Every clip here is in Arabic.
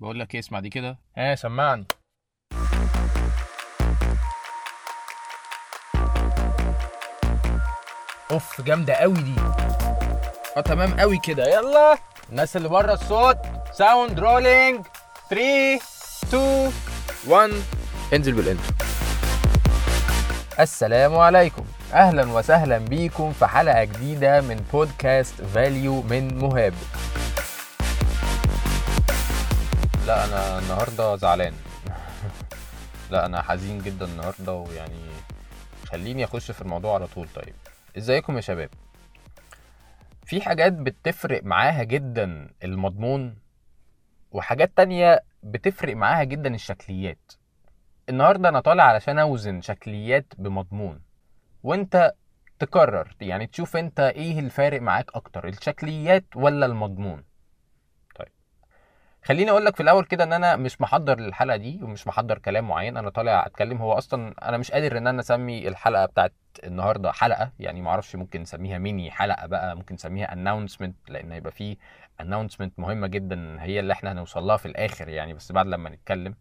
بقول لك إيه اسمع دي كده. ها سمعني اوف جامدة قوي دي. آه تمام قوي كده. يلا الناس اللي بره الصوت. sound rolling 3 2 1 انزل بال intro. السلام عليكم. أهلا وسهلا بيكم في حلقة جديدة من بودكاست Value من مهاب. لا أنا النهارده زعلان. لا أنا حزين جدا النهارده ويعني خليني أخش في الموضوع على طول. طيب إزيكم يا شباب؟ في حاجات بتفرق معاها جدا المضمون وحاجات تانية بتفرق معاها جدا الشكليات. النهاردة أنا طالع علشان أوزن شكليات بمضمون وأنت تقرر يعني تشوف أنت إيه الفارق معاك أكتر الشكليات ولا المضمون؟ خليني أقول لك في الأول كده إن أنا مش محضر للحلقة دي ومش محضر كلام معين أنا طالع أتكلم هو أصلا أنا مش قادر إن أنا أسمي الحلقة بتاعت النهارده حلقة يعني معرفش ممكن نسميها ميني حلقة بقى ممكن نسميها announcement لأن هيبقى في announcement مهمة جدا هي اللي إحنا هنوصل لها في الآخر يعني بس بعد لما نتكلم.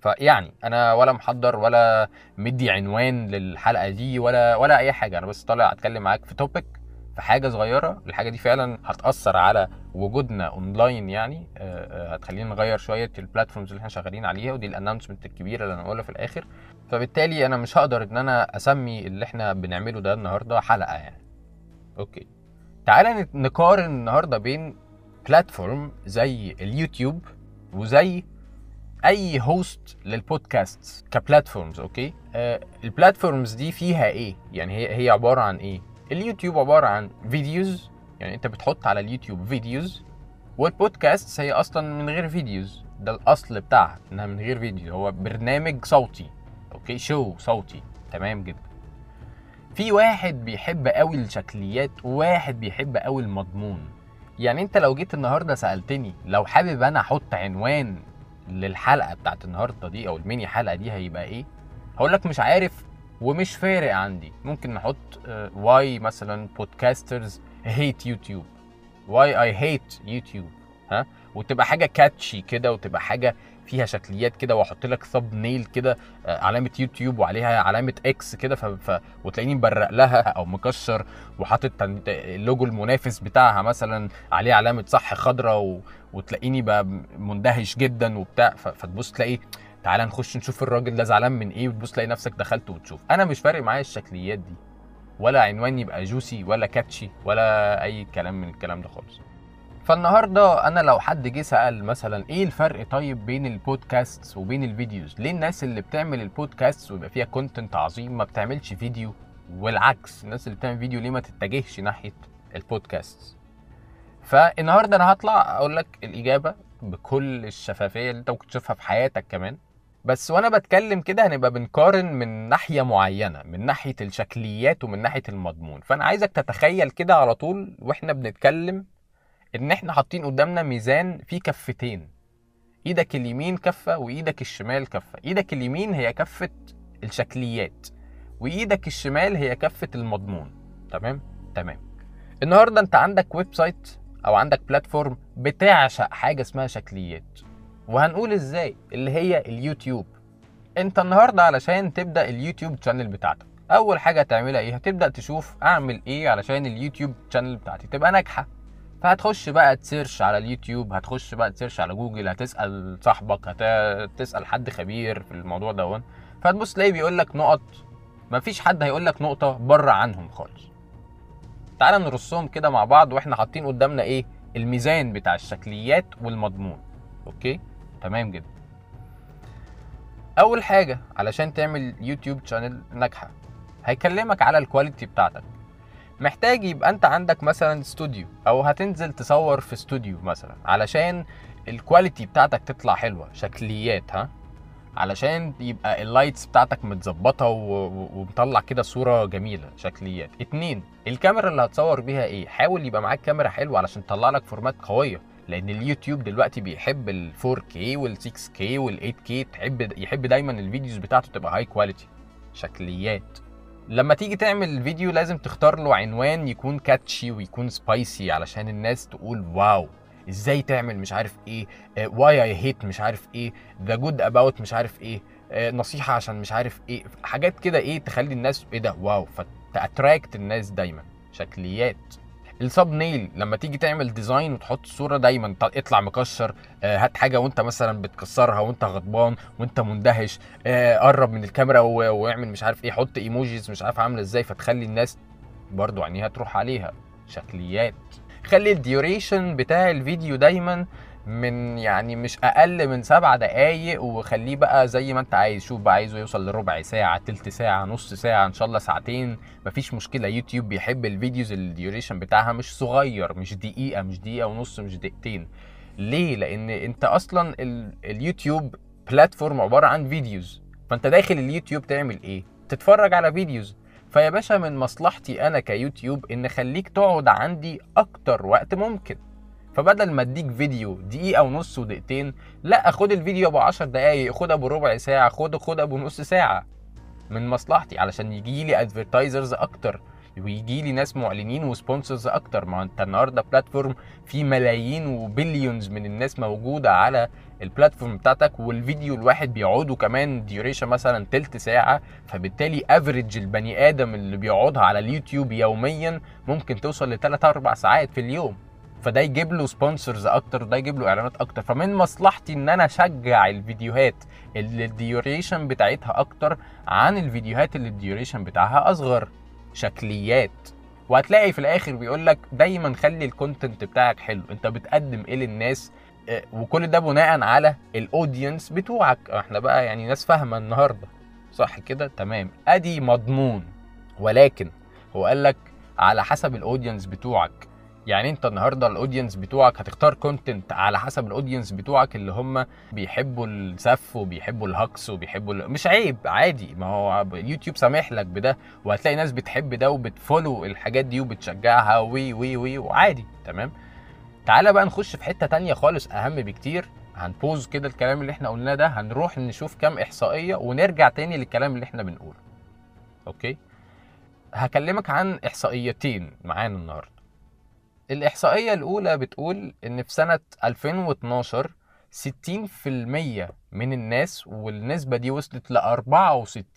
فيعني أنا ولا محضر ولا مدي عنوان للحلقة دي ولا ولا أي حاجة أنا بس طالع أتكلم معاك في topic في حاجة صغيرة الحاجة دي فعلا هتأثر على وجودنا اونلاين يعني آه، آه، هتخلينا نغير شوية ال platforms اللي إحنا شغالين عليها ودي ال announcement الكبيرة اللي أنا هقولها في الآخر. فبالتالي أنا مش هقدر إن أنا أسمي اللي إحنا بنعمله ده النهارده حلقة يعني. okay. تعالى نقارن النهارده بين platform زي اليوتيوب وزي أي host للبودكاست ك platforms أوكي؟ آه ال platforms دي فيها إيه؟ يعني هي هي عبارة عن إيه؟ اليوتيوب عبارة عن فيديوز يعني انت بتحط على اليوتيوب فيديوز والبودكاست هي أصلا من غير فيديوز ده الأصل بتاعها إنها من غير فيديو هو برنامج صوتي okay؟ show صوتي. تمام جدا. في واحد بيحب قوي الشكليات وواحد بيحب قوي المضمون. يعني انت لو جيت النهارده سألتني لو حابب أنا أحط عنوان للحلقة بتاعت النهارده دي أو الميني حلقة دي هيبقى إيه؟ هقول لك مش عارف ومش فارق عندي. ممكن نحط why مثلا podcasters hate YouTube why I hate YouTube ها؟ وتبقى حاجة catchy كده وتبقى حاجة فيها شكليات كده وأحط لك thumbnail كده آه، علامة يوتيوب وعليها علامة X كده ف... ف... وتلاقيني مبرق لها أو مكشر وحاطط اللوجو المنافس بتاعها مثلا عليه علامة صح خضراء و... وتلاقيني بقى مندهش جدا وبتاع ف... فتبص تلاقي تعالى نخش نشوف الراجل ده زعلان من إيه وتبص تلاقي نفسك دخلت وتشوف. أنا مش فارق معايا الشكليات دي. ولا عنوان يبقى juicy ولا catchy ولا أي كلام من الكلام ده خالص. فالنهاردة أنا لو حد جه سأل مثلا إيه الفرق طيب بين البودكاست وبين ال videos؟ ليه الناس اللي بتعمل البودكاست ويبقى فيها content عظيم ما بتعملش فيديو والعكس؟ الناس اللي بتعمل فيديو ليه ما تتجهش ناحية البودكاست فالنهاردة أنا هطلع أقول لك الإجابة بكل الشفافية اللي أنت ممكن تشوفها في حياتك كمان. بس وأنا بتكلم كده هنبقى بنقارن من ناحية معينة من ناحية الشكليات ومن ناحية المضمون. فأنا عايزك تتخيل كده على طول وإحنا بنتكلم إن إحنا حاطين قدامنا ميزان فيه كفتين. إيدك اليمين كفة وإيدك الشمال كفة. إيدك اليمين هي كفة الشكليات وإيدك الشمال هي كفة المضمون. تمام؟ تمام. النهارده أنت عندك website أو عندك platform بتعشق حاجة اسمها شكليات. وهنقول إزاي؟ اللي هي اليوتيوب. أنت النهارده علشان تبدأ اليوتيوب channel بتاعتك أول حاجة هتعملها إيه؟ هتبدأ تشوف أعمل إيه علشان اليوتيوب channel بتاعتي تبقى ناجحة. فهتخش بقى ت search على اليوتيوب هتخش بقى ت search على جوجل هتسأل صاحبك هتسال حد خبير في الموضوع دون. فهتبص تلاقيه بيقول لك نقط مفيش حد هيقول لك نقطة بره عنهم خالص. تعالى نرصهم كده مع بعض وإحنا حاطين قدامنا إيه؟ الميزان بتاع الشكليات والمضمون. Okay؟ تمام جدا. أول حاجة علشان تعمل يوتيوب channel ناجحة هيكلمك على ال quality بتاعتك. محتاج يبقى أنت عندك مثلا استوديو أو هتنزل تصور في استوديو مثلا علشان ال quality بتاعتك تطلع حلوة شكليات ها؟ علشان يبقى ال lights بتاعتك متظبطة ومطلع كده صورة جميلة شكليات. اتنين الكاميرا اللي هتصور بيها إيه؟ حاول يبقى معاك كاميرا حلوة علشان تطلع لك format قوية. لأن اليوتيوب دلوقتي بيحب ال 4K وال 6K وال 8K تحب يحب دايما ال videos بتاعته تبقى high quality شكليات. لما تيجي تعمل فيديو لازم تختار له عنوان يكون catchy ويكون spicy علشان الناس تقول wow. إزاي تعمل مش عارف إيه واي اي هيت مش عارف إيه ذا جود اباوت مش عارف إيه آه، نصيحة عشان مش عارف إيه. حاجات كده إيه تخلي الناس إيه ده واو. فتاتراكت الناس دايما. شكليات. السب نيل لما تيجي تعمل ديزاين وتحط صورة دايما اطلع مكشر آه، هات حاجة وانت مثلا بتكسرها وانت غضبان وانت مندهش آه، قرب من الكاميرا واعمل مش عارف إيه حط ايموجيز مش عارف عاملة إزاي فتخلي الناس برضو عينيها تروح عليها. شكليات. خلي ال duration بتاع الفيديو دايما من يعني مش أقل من سبع دقايق وخليه بقى زي ما أنت عايز. شوف بقى عايزه يوصل لربع ساعة تلت ساعة نص ساعة إن شاء الله ساعتين. مفيش مشكلة يوتيوب بيحب ال videos ال duration بتاعها مش صغير مش دقيقة مش دقيقة ونص مش دقيقتين. ليه؟ لأن أنت أصلا ال- اليوتيوب platform عبارة عن videos. فأنت داخل اليوتيوب تعمل إيه؟ تتفرج على videos. فيا باشا من مصلحتي أنا كيوتيوب إن خليك تقعد عندي أكتر وقت ممكن. فبدل ما اديك فيديو دقيقة ونص ودقيقتين لا خد الفيديو ابو 10 دقايق خد ابو ربع ساعة خد خد ابو نص ساعة. من مصلحتي علشان يجي لي advertisers أكتر ويجي لي ناس معلنين و sponsors أكتر. ما أنت النهارده platform في ملايين و billions من الناس موجودة على ال platform بتاعتك والفيديو الواحد بيقعدوا كمان duration مثلا تلت ساعة. فبالتالي average البني آدم اللي بيقعدها على اليوتيوب يوميا ممكن توصل ل 3 4 ساعات في اليوم. فده يجيب له sponsors أكتر ده يجيب له إعلانات أكتر. فمن مصلحتي إن أنا أشجع الفيديوهات اللي ال duration بتاعتها أكتر عن الفيديوهات اللي ال duration بتاعها أصغر. شكليات. وهتلاقي في الآخر بيقول لك دايما خلي ال content بتاعك حلو. أنت بتقدم إيه للناس؟ آه، وكل ده بناء على الاودينس بتوعك. إحنا بقى يعني ناس فاهمة النهارده. صح كده؟ تمام. أدي مضمون. ولكن هو قال لك على حسب الاودينس بتوعك. يعني انت النهارده الاودينس بتوعك هتختار كونتنت على حسب الاودينس بتوعك اللي هم بيحبوا السف وبيحبوا الهكس وبيحبوا ال... مش عيب عادي. ما هو اليوتيوب سامح لك بده وهتلاقي ناس بتحب ده وبتفولو الحاجات دي وبتشجعها وي وي وي وعادي. تمام؟ تعالى بقى نخش في حتة تانية خالص أهم بكتير. هنبوز كده الكلام اللي إحنا قلناه ده هنروح نشوف كام إحصائية ونرجع تاني للكلام اللي إحنا بنقوله. أوكي؟ هكلمك عن إحصائيتين معانا النهارده. الإحصائية الأولى بتقول إن في سنة 2012 60% من الناس والنسبة دي وصلت ل 64%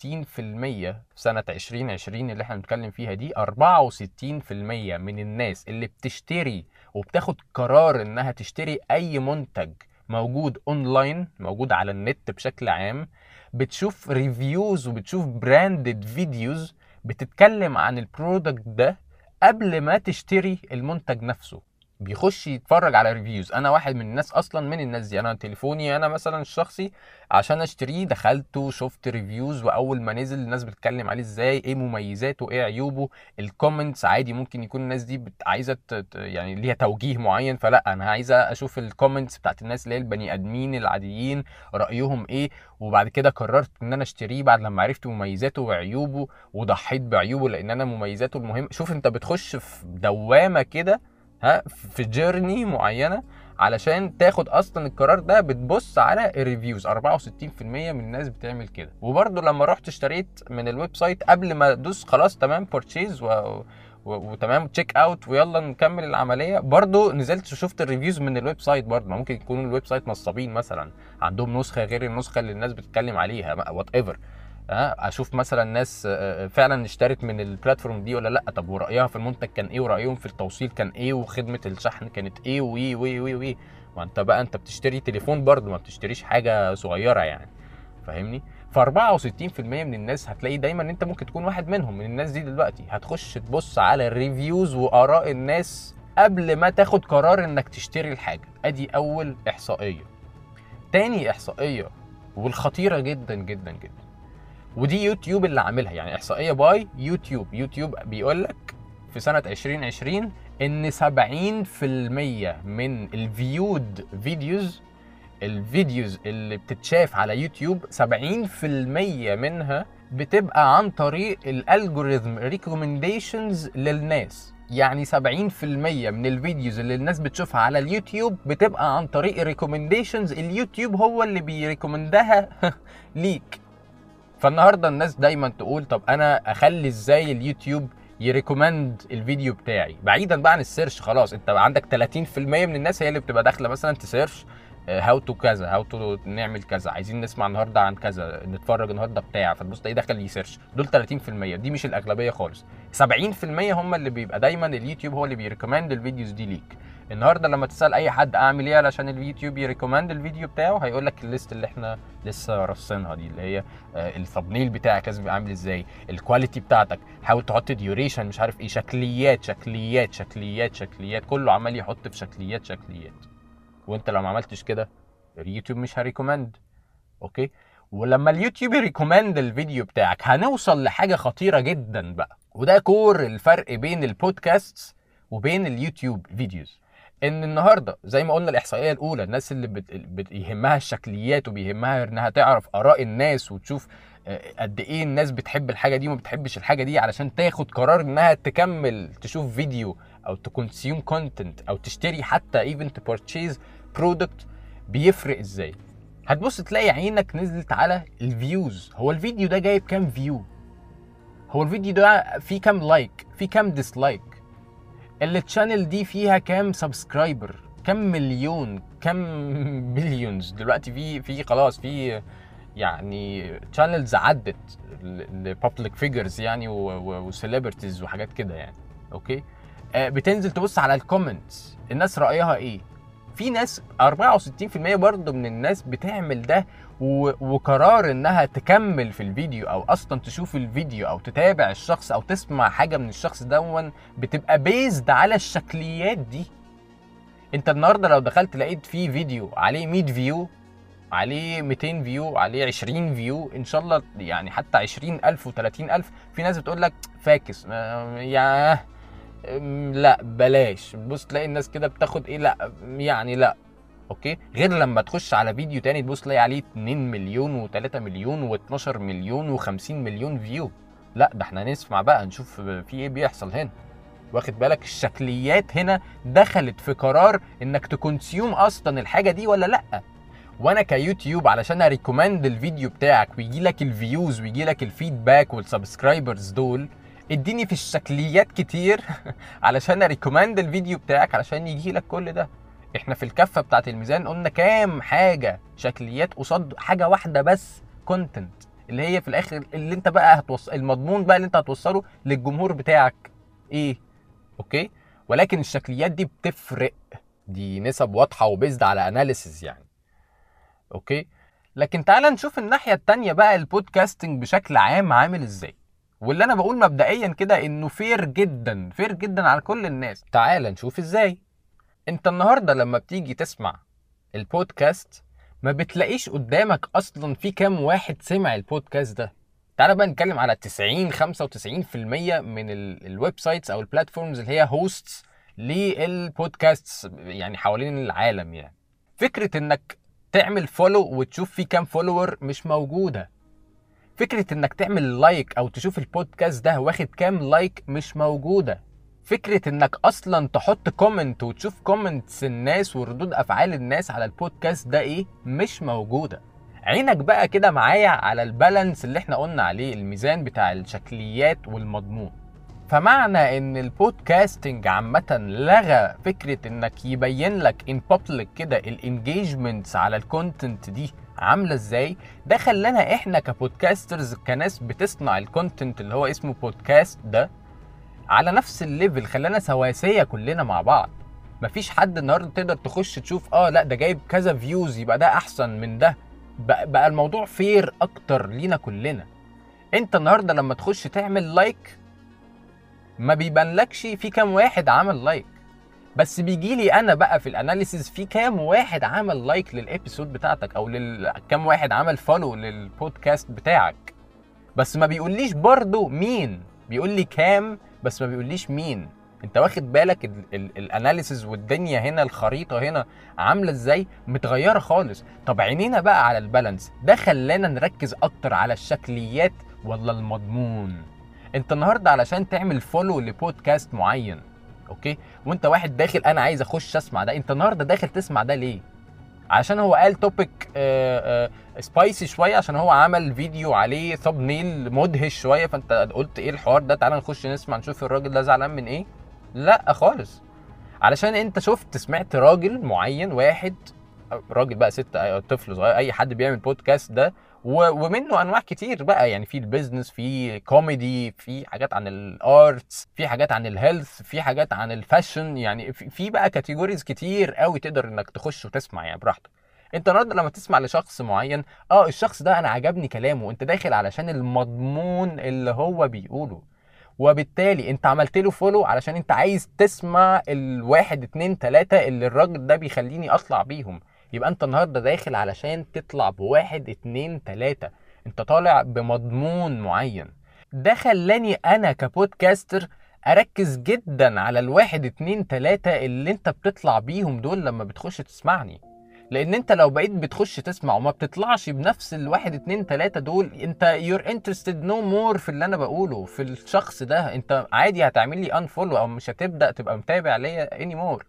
في سنة 2020 اللي إحنا بنتكلم فيها دي 64% من الناس اللي بتشتري وبتاخد قرار إنها تشتري أي منتج موجود أونلاين موجود على النت بشكل عام بتشوف reviews وبتشوف branded videos بتتكلم عن ال product ده قبل ما تشتري المنتج نفسه. بيخش يتفرج على reviews أنا واحد من الناس أصلا من الناس دي. أنا تليفوني أنا مثلا الشخصي عشان أشتريه دخلت وشفت reviews وأول ما نزل الناس بتتكلم عليه إزاي إيه مميزاته إيه عيوبه. ال comments عادي ممكن يكون الناس دي بت- عايزة ت- يعني ليها توجيه معين. فلا أنا عايزة أشوف ال comments بتاعت الناس اللي هي البني آدمين العاديين رأيهم إيه. وبعد كده قررت إن أنا أشتريه بعد لما عرفت مميزاته وعيوبه وضحيت بعيوبه لأن أنا مميزاته المهم. شوف أنت بتخش في دوامة كده ها في journey معينة علشان تاخد أصلا القرار ده بتبص على ال reviews 64% من الناس بتعمل كده. وبرده لما رحت اشتريت من ال website قبل ما أدوس خلاص تمام purchase و... وتمام check out ويلا نكمل العملية. برضو نزلت وشفت ال reviews من ال website برضو ما ممكن يكونوا ال website نصابين مثلا عندهم نسخة غير النسخة اللي الناس بتتكلم عليها whatever أشوف مثلا ناس آه، فعلا اشترت من ال platform دي ولا لأ؟ طب ورأيها في المنتج كان إيه؟ ورأيهم في التوصيل كان إيه؟ وخدمة الشحن كانت إيه؟ وي وي وي وي. ما أنت بقى أنت بتشتري تليفون برضو ما بتشتريش حاجة صغيرة يعني. فاهمني؟ ف 64% من الناس هتلاقي دايما أنت ممكن تكون واحد منهم من الناس دي دلوقتي. هتخش تبص على ال reviews وآراء الناس قبل ما تاخد قرار إنك تشتري الحاجة. أدي أول إحصائية. تاني إحصائية والخطيرة جدا جدا جدا. ودي يوتيوب اللي عاملها يعني إحصائية by YouTube. يوتيوب بيقول لك في سنة 2020 إن 70% من ال viewed videos ال videos اللي بتتشاف على يوتيوب 70% منها بتبقى عن طريق ال algorithm recommendations للناس. يعني 70% من ال videos اللي الناس بتشوفها على اليوتيوب بتبقى عن طريق recommendations اليوتيوب هو اللي بي recommend ها ليك. فالنهاردة الناس دايما تقول طب أنا أخلي إزاي اليوتيوب ي recommend الفيديو بتاعي؟ بعيدا بقى عن ال search خلاص أنت عندك 30% من الناس هي اللي بتبقى داخلة مثلا ت search how to كذا how to نعمل كذا عايزين نسمع النهارده عن كذا نتفرج النهارده بتاع فتبص تلاقيه داخل ي search. دول 30% دي مش الأغلبية خالص. 70% هم اللي بيبقى دايما اليوتيوب هو اللي بي recommend ال videos دي ليك. النهارده لما تسأل أي حد أعمل إيه علشان اليوتيوب ي recommend الفيديو بتاعه هيقول لك ال list اللي إحنا لسه رصينها دي اللي هي ال thumbnail بتاعك لازم يبقى عامل إزاي ال quality بتاعتك حاول تحط duration مش عارف إيه شكليات شكليات شكليات شكليات كله عمال يحط في شكليات شكليات. وأنت لو ما عملتش كده اليوتيوب مش هي recommend okay؟ ولما اليوتيوب ي recommend الفيديو بتاعك هنوصل لحاجة خطيرة جدا بقى. وده core الفرق بين البودكاست وبين ال YouTube videos إن النهارده زي ما قلنا الإحصائية الأولى الناس اللي بت... بيهمها الشكليات وبيهمها إنها تعرف آراء الناس وتشوف قد إيه الناس بتحب الحاجة دي وما بتحبش الحاجة دي علشان تاخد قرار إنها تكمل تشوف فيديو أو ت consume content أو تشتري حتى even ت purchase product بيفرق إزاي. هتبص تلاقي عينك نزلت على ال views هو الفيديو ده جايب كام view هو الفيديو ده فيه كام like فيه كام dislike ال channel دي فيها كام subscriber كام مليون؟ كام billions دلوقتي في في خلاص في يعني channels عدت ل public figures يعني و celebrities وحاجات كده يعني okay آه بتنزل تبص على ال comments الناس رأيها إيه؟ في ناس 64% برضه من الناس بتعمل ده وقرار إنها تكمل في الفيديو أو أصلا تشوف الفيديو أو تتابع الشخص أو تسمع حاجة من الشخص دون بتبقى based على الشكليات دي. أنت النهارده لو دخلت لقيت فيه فيديو عليه 100 view عليه 200 view عليه 20 view إن شاء الله يعني حتى 20000 و30000 في ناس بتقول لك فكس يا لا بلاش. بص تلاقي الناس كده بتاخد إيه لا يعني لا. okay؟ غير لما تخش على فيديو تاني تبص تلاقي عليه 2 مليون و3 مليون و12 مليون و50 مليون view. لا ده إحنا نسمع بقى نشوف في إيه بيحصل هنا. واخد بالك؟ الشكليات هنا دخلت في قرار إنك ت consume أصلا الحاجة دي ولا لأ؟ وأنا كيوتيوب علشان ا recommend الفيديو بتاعك ويجي لك ال views ويجي لك ال feedback وال subscribers دول اديني في الشكليات كتير علشان ا recommend الفيديو بتاعك علشان يجي لك كل ده. إحنا في الكفة بتاعت الميزان قلنا كام حاجة شكليات قصاد حاجة واحدة بس content اللي هي في الآخر اللي انت بقى هتوصل المضمون بقى اللي انت هتوصله للجمهور بتاعك. إيه؟ okay؟ ولكن الشكليات دي بتفرق. دي نسب واضحة و based على analysis يعني. okay؟ لكن تعال نشوف الناحية التانية بقى ال podcasting بشكل عام عامل إزاي. واللي أنا بقول مبدئيا كده إنه fair جدا fair جدا على كل الناس. تعال نشوف إزاي. انت النهارده لما بتيجي تسمع البودكاست ما بتلاقيش قدامك أصلا في كام واحد سمع البودكاست ده. تعال بقى نتكلم على 90 95% من ال websites أو ال platforms اللي هي hosts لل podcast يعني حوالين العالم يعني. فكرة إنك تعمل follow وتشوف في كام follower مش موجودة. فكرة إنك تعمل like أو تشوف البودكاست ده واخد كام like مش موجودة. فكرة إنك أصلا تحط comment وتشوف comments الناس وردود أفعال الناس على البودكاست ده إيه؟ مش موجودة. عينك بقى كده معايا على ال balance اللي إحنا قلنا عليه الميزان بتاع الشكليات والمضمون. فمعنى إن ال podcasting عامة لغى فكرة إنك يبين لك ان public كده ال engagements على ال content دي عاملة إزاي؟ ده خلانا إحنا ك podcasters كناس بتصنع ال content اللي هو اسمه بودكاست ده على نفس ال level خلانا سواسية كلنا مع بعض. مفيش حد النهارده تقدر تخش تشوف آه لأ ده جايب كذا views يبقى ده أحسن من ده. بقى, بقى الموضوع fair أكتر لينا كلنا. أنت النهارده لما تخش تعمل like ما بيبانلكش في كام واحد عمل like بس بيجي لي أنا بقى في ال analysis في كام واحد عمل like لل episode بتاعتك أو لل... كام واحد عمل follow للبودكاست بتاعك. بس ما بيقوليش برضو مين بيقول لي كام بس ما بيقوليش مين. انت واخد بالك ال analysis والدنيا هنا الخريطة هنا عاملة إزاي؟ متغيرة خالص. طب عينينا بقى على ال balance. ده خلانا نركز أكتر على الشكليات ولا المضمون؟ انت النهارده علشان تعمل follow لبودكاست معين okay؟ وانت واحد داخل أنا عايز أخش أسمع ده انت النهارده داخل تسمع ده ليه؟ عشان هو قال topic spicy شوية عشان هو عمل فيديو عليه thumbnail مدهش شوية فانت قلت إيه الحوار ده؟ تعالى نخش نسمع نشوف الراجل ده زعلان من إيه. لا خالص. علشان أنت شفت سمعت راجل معين واحد راجل بقى ست أو طفل صغير أي حد بيعمل بودكاست ده ومنه أنواع كتير بقى. يعني في ال business في كوميدي في حاجات عن ال arts في حاجات عن ال health في حاجات عن ال fashion يعني في- بقى categories كتير قوي تقدر إنك تخش وتسمع. يعني براحتك. أنت النهارده لما تسمع لشخص معين آه الشخص ده أنا عجبني كلامه. أنت داخل علشان المضمون اللي هو بيقوله. وبالتالي أنت عملت له فولو علشان أنت عايز تسمع الواحد اتنين تلاتة اللي الراجل ده بيخليني أطلع بيهم. يبقى انت النهارده داخل علشان تطلع بواحد اتنين تلاتة. انت طالع بمضمون معين. ده خلاني أنا كبودكاستر اركز جدا على الواحد اتنين تلاتة اللي انت بتطلع بيهم دول لما بتخش تسمعني. لأن انت لو بقيت بتخش تسمع وما بتطلعش بنفس الواحد اتنين تلاتة دول انت you're interested no more في اللي أنا بقوله في الشخص ده. انت عادي هتعمل لي unfollow أو مش هتبدأ تبقى متابع ليا anymore.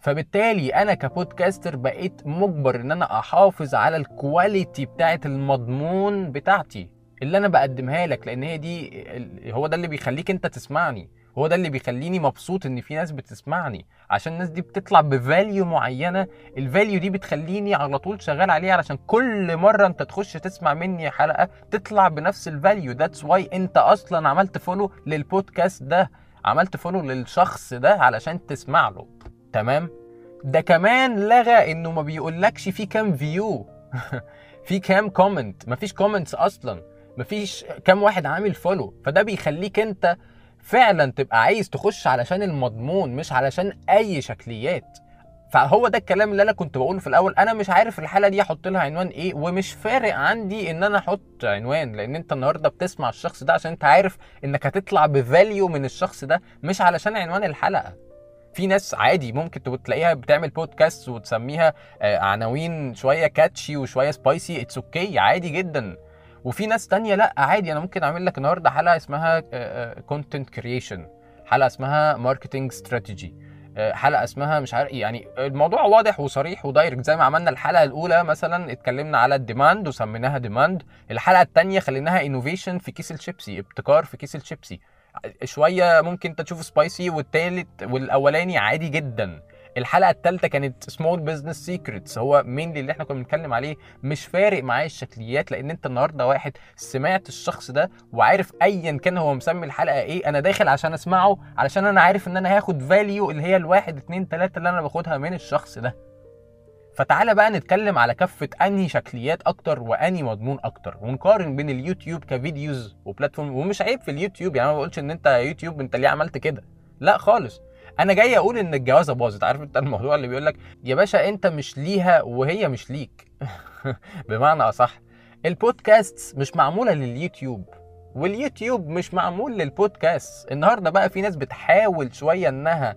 فبالتالي أنا ك podcaster بقيت مجبر إن أنا أحافظ على ال quality بتاعت المضمون بتاعتي اللي أنا بقدمها لك لأن هي دي هو ده اللي بيخليك أنت تسمعني هو ده اللي بيخليني مبسوط إن في ناس بتسمعني عشان الناس دي بتطلع ب value معينة ال value دي بتخليني على طول شغال عليها علشان كل مرة أنت تخش تسمع مني حلقة تطلع بنفس ال value that's why أنت أصلا عملت follow للبودكاست ده عملت follow للشخص ده علشان تسمع له. تمام؟ ده كمان لغى إنه ما بيقولكش في كام view في كام comment مفيش comments أصلا. مفيش كام واحد عامل follow فده بيخليك أنت فعلا تبقى عايز تخش علشان المضمون مش علشان أي شكليات. فهو ده الكلام اللي أنا كنت بقوله في الأول. أنا مش عارف الحلقة دي أحط لها عنوان إيه ومش فارق عندي إن أنا أحط عنوان لأن أنت النهارده بتسمع الشخص ده عشان أنت عارف إنك هتطلع ب value من الشخص ده مش علشان عنوان الحلقة. في ناس عادي ممكن تلاقيها بتعمل بودكاست وتسميها آه، عناوين شوية catchy وشوية spicy it's okay عادي جدا. وفي ناس تانية لأ عادي أنا ممكن أعمل لك النهارده حلقة اسمها content creation حلقة اسمها marketing strategy حلقة اسمها مش عارف. يعني الموضوع واضح وصريح و direct. زي ما عملنا الحلقة الأولى مثلا اتكلمنا على ال demand وسميناها demand. الحلقة الثانية خليناها innovation في كيس الشيبسي ابتكار في كيس الشيبسي. شوية ممكن انت تشوف spicy والتالت والأولاني عادي جدا. الحلقة الثالثه كانت small business secrets هو مين اللي إحنا كنا بنتكلم عليه مش فارق معايا الشكليات لأن انت النهارده واحد سمعت الشخص ده وعارف ايا كان هو مسمي الحلقة إيه. أنا داخل عشان أسمعه علشان أنا عارف إن أنا هاخد value اللي هي الواحد اتنين تلاتة اللي أنا باخدها من الشخص ده. فتعالى بقى نتكلم على كفة أنهي شكليات أكتر وأنهي مضمون أكتر ونقارن بين اليوتيوب ك videos و platform ومش عيب في اليوتيوب يعني أنا ما بقولش إن أنت يوتيوب أنت ليه عملت كده لا خالص. أنا جاي أقول إن الجوازة باظت عارف أنت الموضوع اللي بيقول لك يا باشا أنت مش ليها وهي مش ليك. بمعنى أصح البودكاست مش معمولة لليوتيوب واليوتيوب مش معمول للبودكاست النهارده بقى في ناس بتحاول شوية إنها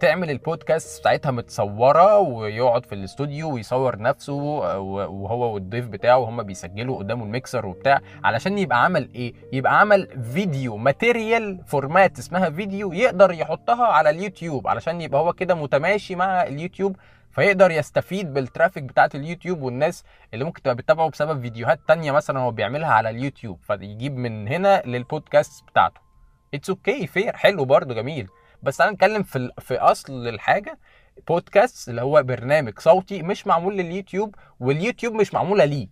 تعمل البودكاست بتاعتها متصورة ويقعد في الاستوديو ويصور نفسه وهو والضيف بتاعه وهم بيسجلوا قدامه الميكسر وبتاع علشان يبقى عمل إيه؟ يبقى عمل فيديو material format اسمها فيديو يقدر يحطها على اليوتيوب علشان يبقى هو كده متماشي مع اليوتيوب فيقدر يستفيد بال traffic بتاعت اليوتيوب والناس اللي ممكن تبقى بتتابعه بسبب فيديوهات تانية مثلا هو بيعملها على اليوتيوب فيجيب من هنا للبودكاست بتاعته. it's okay fair حلو برضه جميل. بس تعالى نتكلم في في أصل الحاجة. بودكاست اللي هو برنامج صوتي مش معمول لليوتيوب واليوتيوب مش معمولة ليه.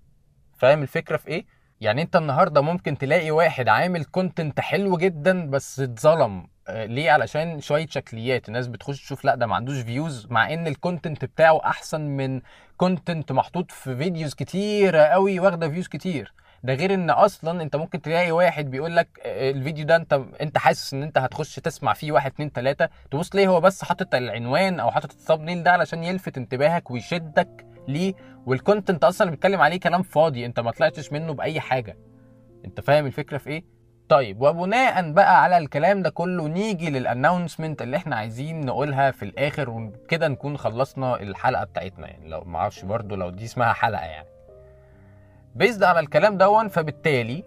فاهم الفكرة في إيه؟ يعني أنت النهارده ممكن تلاقي واحد عامل content حلو جدا بس اتظلم آه، ليه؟ علشان شوية شكليات. الناس بتخش تشوف لا ده ما عندوش views مع إن ال content بتاعه أحسن من content محطوط في videos كتيرة قوي واخدة views كتير. ده غير إن أصلا أنت ممكن تلاقي واحد بيقول لك آه، الفيديو ده أنت أنت حاسس إن أنت هتخش تسمع فيه واحد اتنين تلاتة تبص ليه هو بس حاطط العنوان أو حاطط ال thumb ده علشان يلفت انتباهك ويشدك ليه؟ وال content أصلا اللي بيتكلم عليه كلام فاضي أنت ما طلعتش منه بأي حاجة. أنت فاهم الفكرة في إيه؟ طيب وبناء بقى على الكلام ده كله نيجي لل announcement اللي إحنا عايزين نقولها في الآخر وكده نكون خلصنا الحلقة بتاعتنا يعني. لو ما أعرفش برضو لو دي اسمها حلقة يعني. based على الكلام ده فبالتالي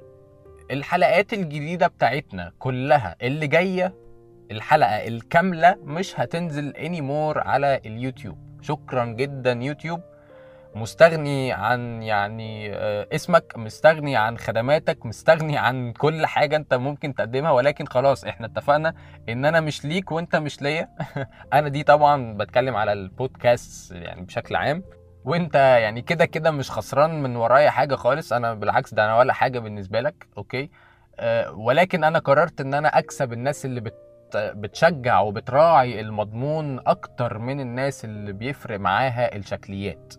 الحلقات الجديدة بتاعتنا كلها اللي جاية الحلقة الكاملة مش هتنزل anymore على اليوتيوب. شكرا جدا يوتيوب. مستغني عن يعني آه، اسمك مستغني عن خدماتك مستغني عن كل حاجة انت ممكن تقدمها ولكن خلاص إحنا اتفقنا ان أنا مش ليك وانت مش ليا. أنا دي طبعا بتكلم على البودكاست يعني بشكل عام. وانت يعني كده كده مش خسران من ورايا حاجة خالص. أنا بالعكس ده أنا ولا حاجة بالنسبة لك okay? أه ولكن أنا قررت إن أنا أكسب الناس اللي بت بتشجع وبتراعي المضمون أكتر من الناس اللي بيفرق معاها الشكليات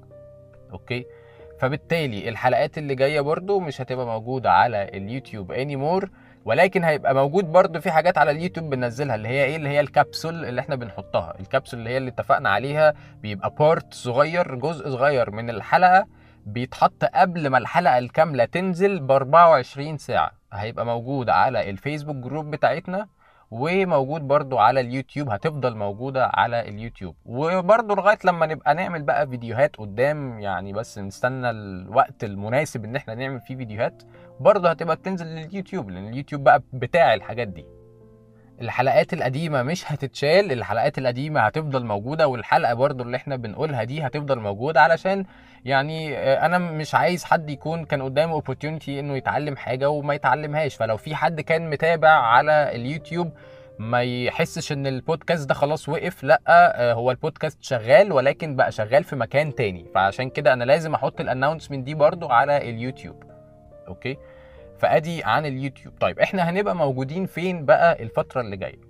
okay? فبالتالي الحلقات اللي جاية برضو مش هتبقى موجودة على اليوتيوب any more ولكن هيبقى موجود برضو في حاجات على اليوتيوب بننزلها اللي هي إيه؟ اللي هي الكبسول اللي إحنا بنحطها. الكبسول اللي هي اللي اتفقنا عليها بيبقى part صغير جزء صغير من الحلقة بيتحط قبل ما الحلقة الكاملة تنزل ب 24 ساعة. هيبقى موجود على الفيسبوك group بتاعتنا. وموجود برضو على اليوتيوب هتفضل موجودة على اليوتيوب. وبرضو لغاية لما نبقى نعمل بقى فيديوهات قدام يعني بس نستنى الوقت المناسب إن إحنا نعمل فيه فيديوهات برضو هتبقى تنزل لليوتيوب لأن اليوتيوب بقى بتاع الحاجات دي. الحلقات القديمة مش هتتشال الحلقات القديمة هتفضل موجودة والحلقة برضو اللي إحنا بنقولها دي هتفضل موجودة علشان يعني آه، أنا مش عايز حد يكون كان قدامه opportunity إنه يتعلم حاجة وما يتعلمهاش. فلو في حد كان متابع على اليوتيوب ما يحسش إن البودكاست ده خلاص وقف لأ آه، هو البودكاست شغال ولكن بقى شغال في مكان تاني. فعشان كده أنا لازم أحط ال announcement دي برضو على اليوتيوب. okay? فأدي عن اليوتيوب. طيب إحنا هنبقى موجودين فين بقى الفترة اللي جاية؟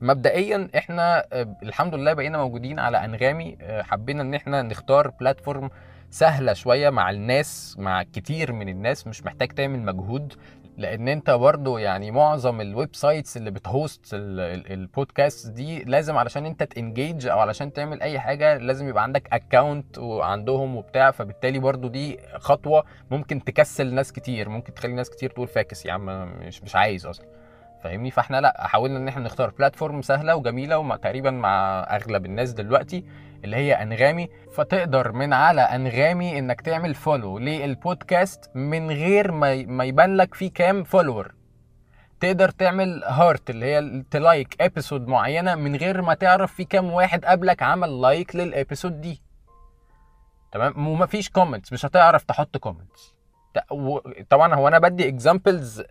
مبدئيا إحنا آه، الحمد لله بقينا موجودين على أنغامي. آه، حبينا إن إحنا نختار platform سهلة شوية مع الناس مع كتير من الناس مش محتاج تعمل مجهود. لأن انت برضو يعني معظم ال websites اللي بت host ال- ال- البودكاست دي لازم علشان انت ت engage أو علشان تعمل اي حاجة لازم يبقى عندك account وعندهم وبتاع فبالتالي برضو دي خطوة ممكن تكسل ناس كتير ممكن تخلي ناس كتير تقول فاكس يا عم مش مش عايز أصلا. فاهمني؟ فاحنا لا حاولنا إن إحنا نختار platform سهلة وجميلة ومع تقريبا مع أغلب الناس دلوقتي اللي هي أنغامي. فتقدر من على أنغامي إنك تعمل follow للبودكاست من غير ما يبان لك فيه كام follower تقدر تعمل heart اللي هي ت like episode معينة من غير ما تعرف في كام واحد قبلك عمل like لل episode دي. تمام؟ ومفيش comments مش هتعرف تحط comments طبعا هو أنا بدي examples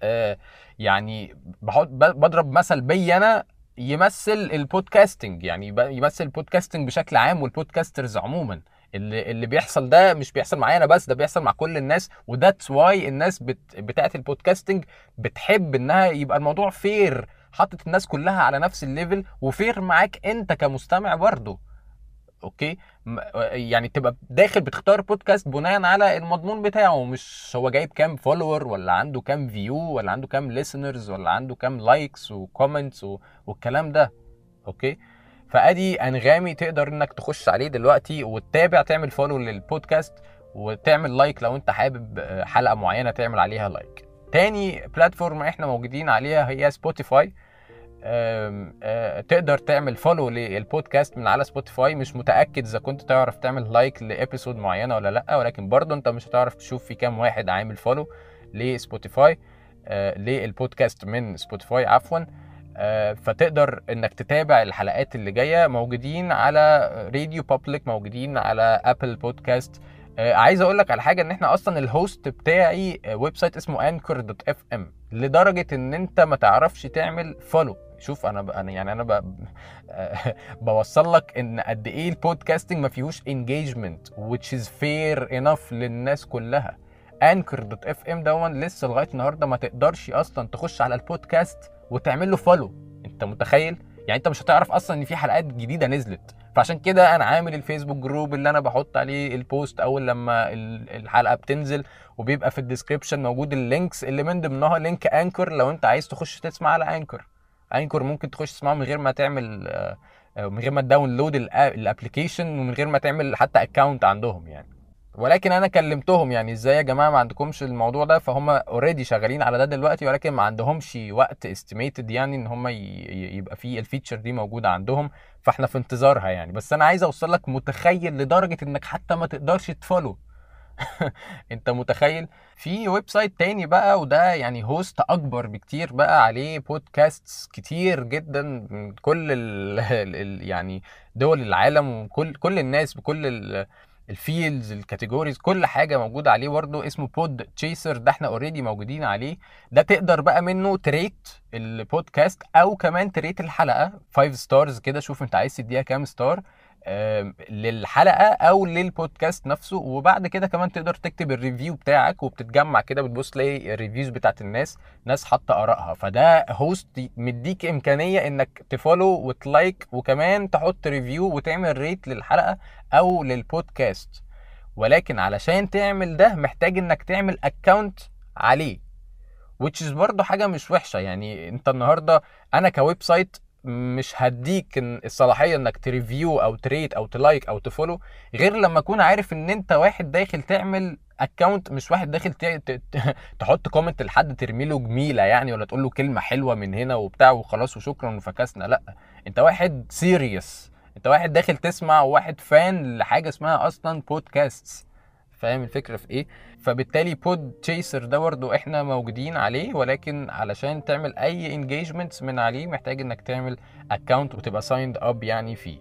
يعني بحط بضرب مثل بي أنا يمثل ال podcasting يعني يمثل ال podcasting بشكل عام وال podcasters عموما. اللي اللي بيحصل ده مش بيحصل معايا أنا بس ده بيحصل مع كل الناس و that's why الناس بت بتاعت ال podcasting بتحب إنها يبقى الموضوع fair حاطط الناس كلها على نفس ال level و fair معاك أنت كمستمع برضه. okay? م- يعني تبقى داخل بتختار بودكاست بناء على المضمون بتاعه مش هو جايب كام follower ولا عنده كام view ولا عنده كام listeners ولا عنده كام likes و comments والكلام ده. okay? فأدي أنغامي تقدر إنك تخش عليه دلوقتي وتتابع تعمل follow للبودكاست وتعمل like لو أنت حابب آه، حلقة معينة تعمل عليها like تاني platform إحنا موجودين عليها هي سبوتيفاي آه، تقدر تعمل follow للبودكاست من على سبوتيفاي مش متأكد إذا كنت تعرف تعمل like ل episode معينة ولا لأ ولكن برضه أنت مش هتعرف تشوف في كام واحد عامل follow لسبوتيفاي للبودكاست من سبوتيفاي عفوا. فتقدر إنك تتابع الحلقات اللي جاية. موجودين على RadioPublic موجودين على ابل بودكاست عايز أقول لك على حاجة إن إحنا أصلا ال host بتاعي website اسمه Anchor dot FM لدرجة إن أنت ما تعرفش تعمل follow شوف أنا. أنا يعني أنا ب... بوصل لك إن قد إيه ال podcasting ما فيهوش engagement which is fair enough للناس كلها. Anchor dot FM دون لسه لغاية النهارده ما تقدرش أصلا تخش على البودكاست وتعمل له follow أنت متخيل؟ يعني أنت مش هتعرف أصلا إن في حلقات جديدة نزلت. فعشان كده أنا عامل الفيسبوك group اللي أنا بحط عليه ال post أول لما ال- الحلقة بتنزل وبيبقى في ال description موجود ال links اللي من ضمنها link Anchor لو أنت عايز تخش تسمع على Anchor Anchor ممكن تخش تسمعه من غير ما تعمل آه، آه، من غير ما ت download ال application ومن غير ما تعمل حتى account عندهم يعني. ولكن أنا كلمتهم يعني إزاي يا جماعة ما عندكمش الموضوع ده؟ فهم already شغالين على ده دلوقتي ولكن ما عندهمش وقت estimated يعني إن هم يبقى في ال feature دي موجودة عندهم فإحنا في انتظارها يعني. بس أنا عايز أوصل لك متخيل لدرجة إنك حتى ما تقدرش ت follow انت متخيل؟ في website تاني بقى وده يعني host أكبر بكتير بقى عليه بودكاست كتير جدا من كل ال ال يعني دول العالم وكل كل الناس بكل ال الـ fields ال categories كل حاجة موجودة عليه برضه اسمه Podchaser ده إحنا already موجودين عليه. ده تقدر بقى منه ت rate البودكاست أو كمان ت rate الحلقة 5 stars كده شوف انت عايز تديها كام star للحلقة أو للبودكاست نفسه وبعد كده كمان تقدر تكتب ال review بتاعك وبتتجمع كده بتبص تلاقي ال reviews بتاعت الناس ناس حاطة آرائها. فده host مديك إمكانية إنك ت follow وت like وكمان تحط review وتعمل rate للحلقة أو للبودكاست. ولكن علشان تعمل ده محتاج إنك تعمل account عليه which is برضه حاجة مش وحشة. يعني أنت النهارده أنا ك website مش هديك الصلاحية إنك ت review أو ت rate أو ت like أو ت follow غير لما أكون عارف إن أنت واحد داخل تعمل account مش واحد داخل تحط comment لحد ترمي له جميلة يعني ولا تقول له كلمة حلوة من هنا وبتاع وخلاص وشكرا وفكسنا لأ. أنت واحد serious أنت واحد داخل تسمع وواحد fan لحاجة اسمها أصلا بودكاست فاهم الفكرة في إيه؟ فبالتالي Podchaser ده برضه إحنا موجودين عليه ولكن علشان تعمل أي engagements من عليه محتاج إنك تعمل account وتبقى signed up يعني فيه.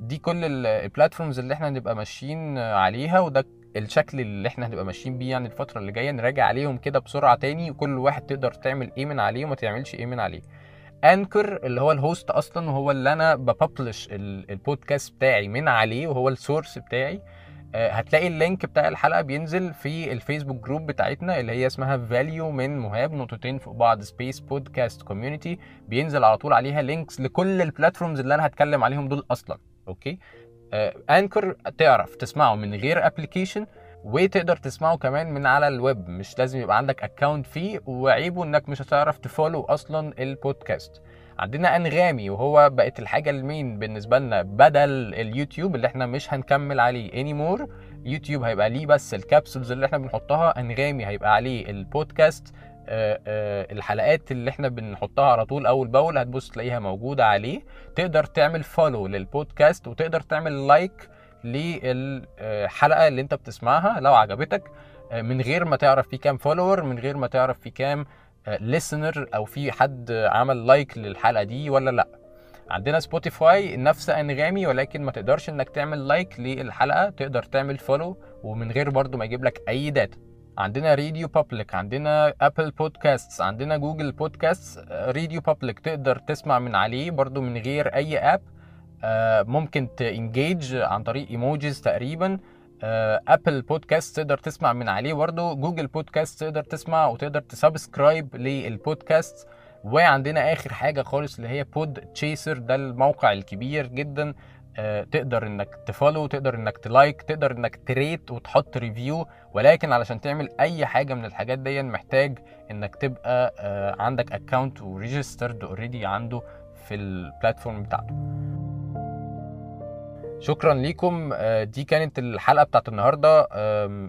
دي كل ال- ال platforms اللي إحنا هنبقى ماشيين عليها وده الشكل اللي إحنا هنبقى ماشيين بيه يعني الفترة اللي جاية. نراجع عليهم كده بسرعة تاني وكل واحد تقدر تعمل إيه من عليه وما تعملش إيه من عليه. Anchor اللي هو ال host أصلا وهو اللي أنا ب publish البودكاست بتاعي من عليه وهو ال source بتاعي. هتلاقي ال link بتاع الحلقة بينزل في الفيسبوك group بتاعتنا اللي هي اسمها value من مهاب نقطتين فوق بعض space podcast community بينزل على طول عليها links لكل ال platforms اللي أنا هتكلم عليهم دول أصلا okay؟ Anchor تعرف تسمعه من غير application وتقدر تسمعه كمان من على الويب مش لازم يبقى عندك account فيه وعيبه إنك مش هتعرف ت follow أصلا البودكاست عندنا انغامي وهو بقت الحاجة ال main بالنسبة لنا بدل اليوتيوب اللي إحنا مش هنكمل عليه anymore يوتيوب هيبقى ليه بس ال capsules اللي إحنا بنحطها انغامي هيبقى عليه البودكاست آه، آه، الحلقات اللي إحنا بنحطها على طول أول بأول هتبص تلاقيها موجودة عليه. تقدر تعمل follow للبودكاست وتقدر تعمل like للحلقة اللي انت بتسمعها لو عجبتك آه، من غير ما تعرف في كام follower من غير ما تعرف في كام listener أو في حد عمل like للحلقة دي ولا لا. عندنا سبوتيفاي نفس أنغامي ولكن ما تقدرش إنك تعمل like للحلقة تقدر تعمل follow ومن غير برضو ما يجيب لك أي data عندنا Radio Public عندنا Apple Podcast عندنا Google Podcast Radio Public تقدر تسمع من عليه برضو من غير أي app آه، ممكن ت engage عن طريق emojis تقريبا. Apple Podcast تقدر تسمع من عليه. برضه Google Podcast تقدر تسمع وتقدر ت subscribe للبودكاست وعندنا آخر حاجة خالص اللي هي Podchaser ده الموقع الكبير جدا. آه، تقدر إنك ت follow تقدر إنك ت like تقدر إنك ت rate وتحط review ولكن علشان تعمل أي حاجة من الحاجات دي محتاج إنك تبقى آه، عندك account و registered already عنده في ال platform بتاعته. شكرا ليكم. آه، دي كانت الحلقة بتاعت النهارده.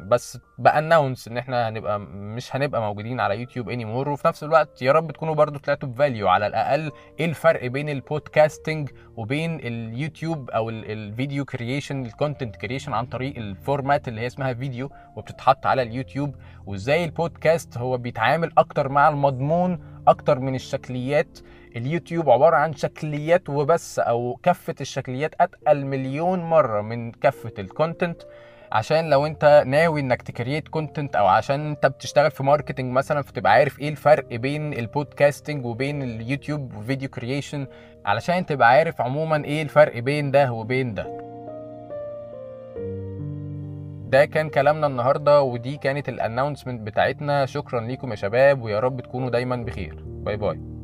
بس ب announce إن إحنا هنبقى مش هنبقى موجودين على يوتيوب anymore وفي نفس الوقت يا رب تكونوا برضو طلعتوا ب value على الأقل. إيه الفرق بين ال podcasting وبين اليوتيوب أو ال- ال video creation ال content creation عن طريق ال format اللي هي اسمها فيديو وبتتحط على اليوتيوب؟ وإزاي البودكاست هو بيتعامل أكتر مع المضمون أكتر من الشكليات؟ اليوتيوب عبارة عن شكليات وبس أو كفة الشكليات أتقل مليون مرة من كفة ال content عشان لو أنت ناوي إنك ت create content أو عشان أنت بتشتغل في marketing مثلا فتبقى عارف إيه الفرق بين ال podcasting وبين اليوتيوب و video creation علشان تبقى عارف عموما إيه الفرق بين ده وبين ده. ده كان كلامنا النهارده ودي كانت ال announcement بتاعتنا. شكرا ليكم يا شباب ويا رب تكونوا دايما بخير. bye bye.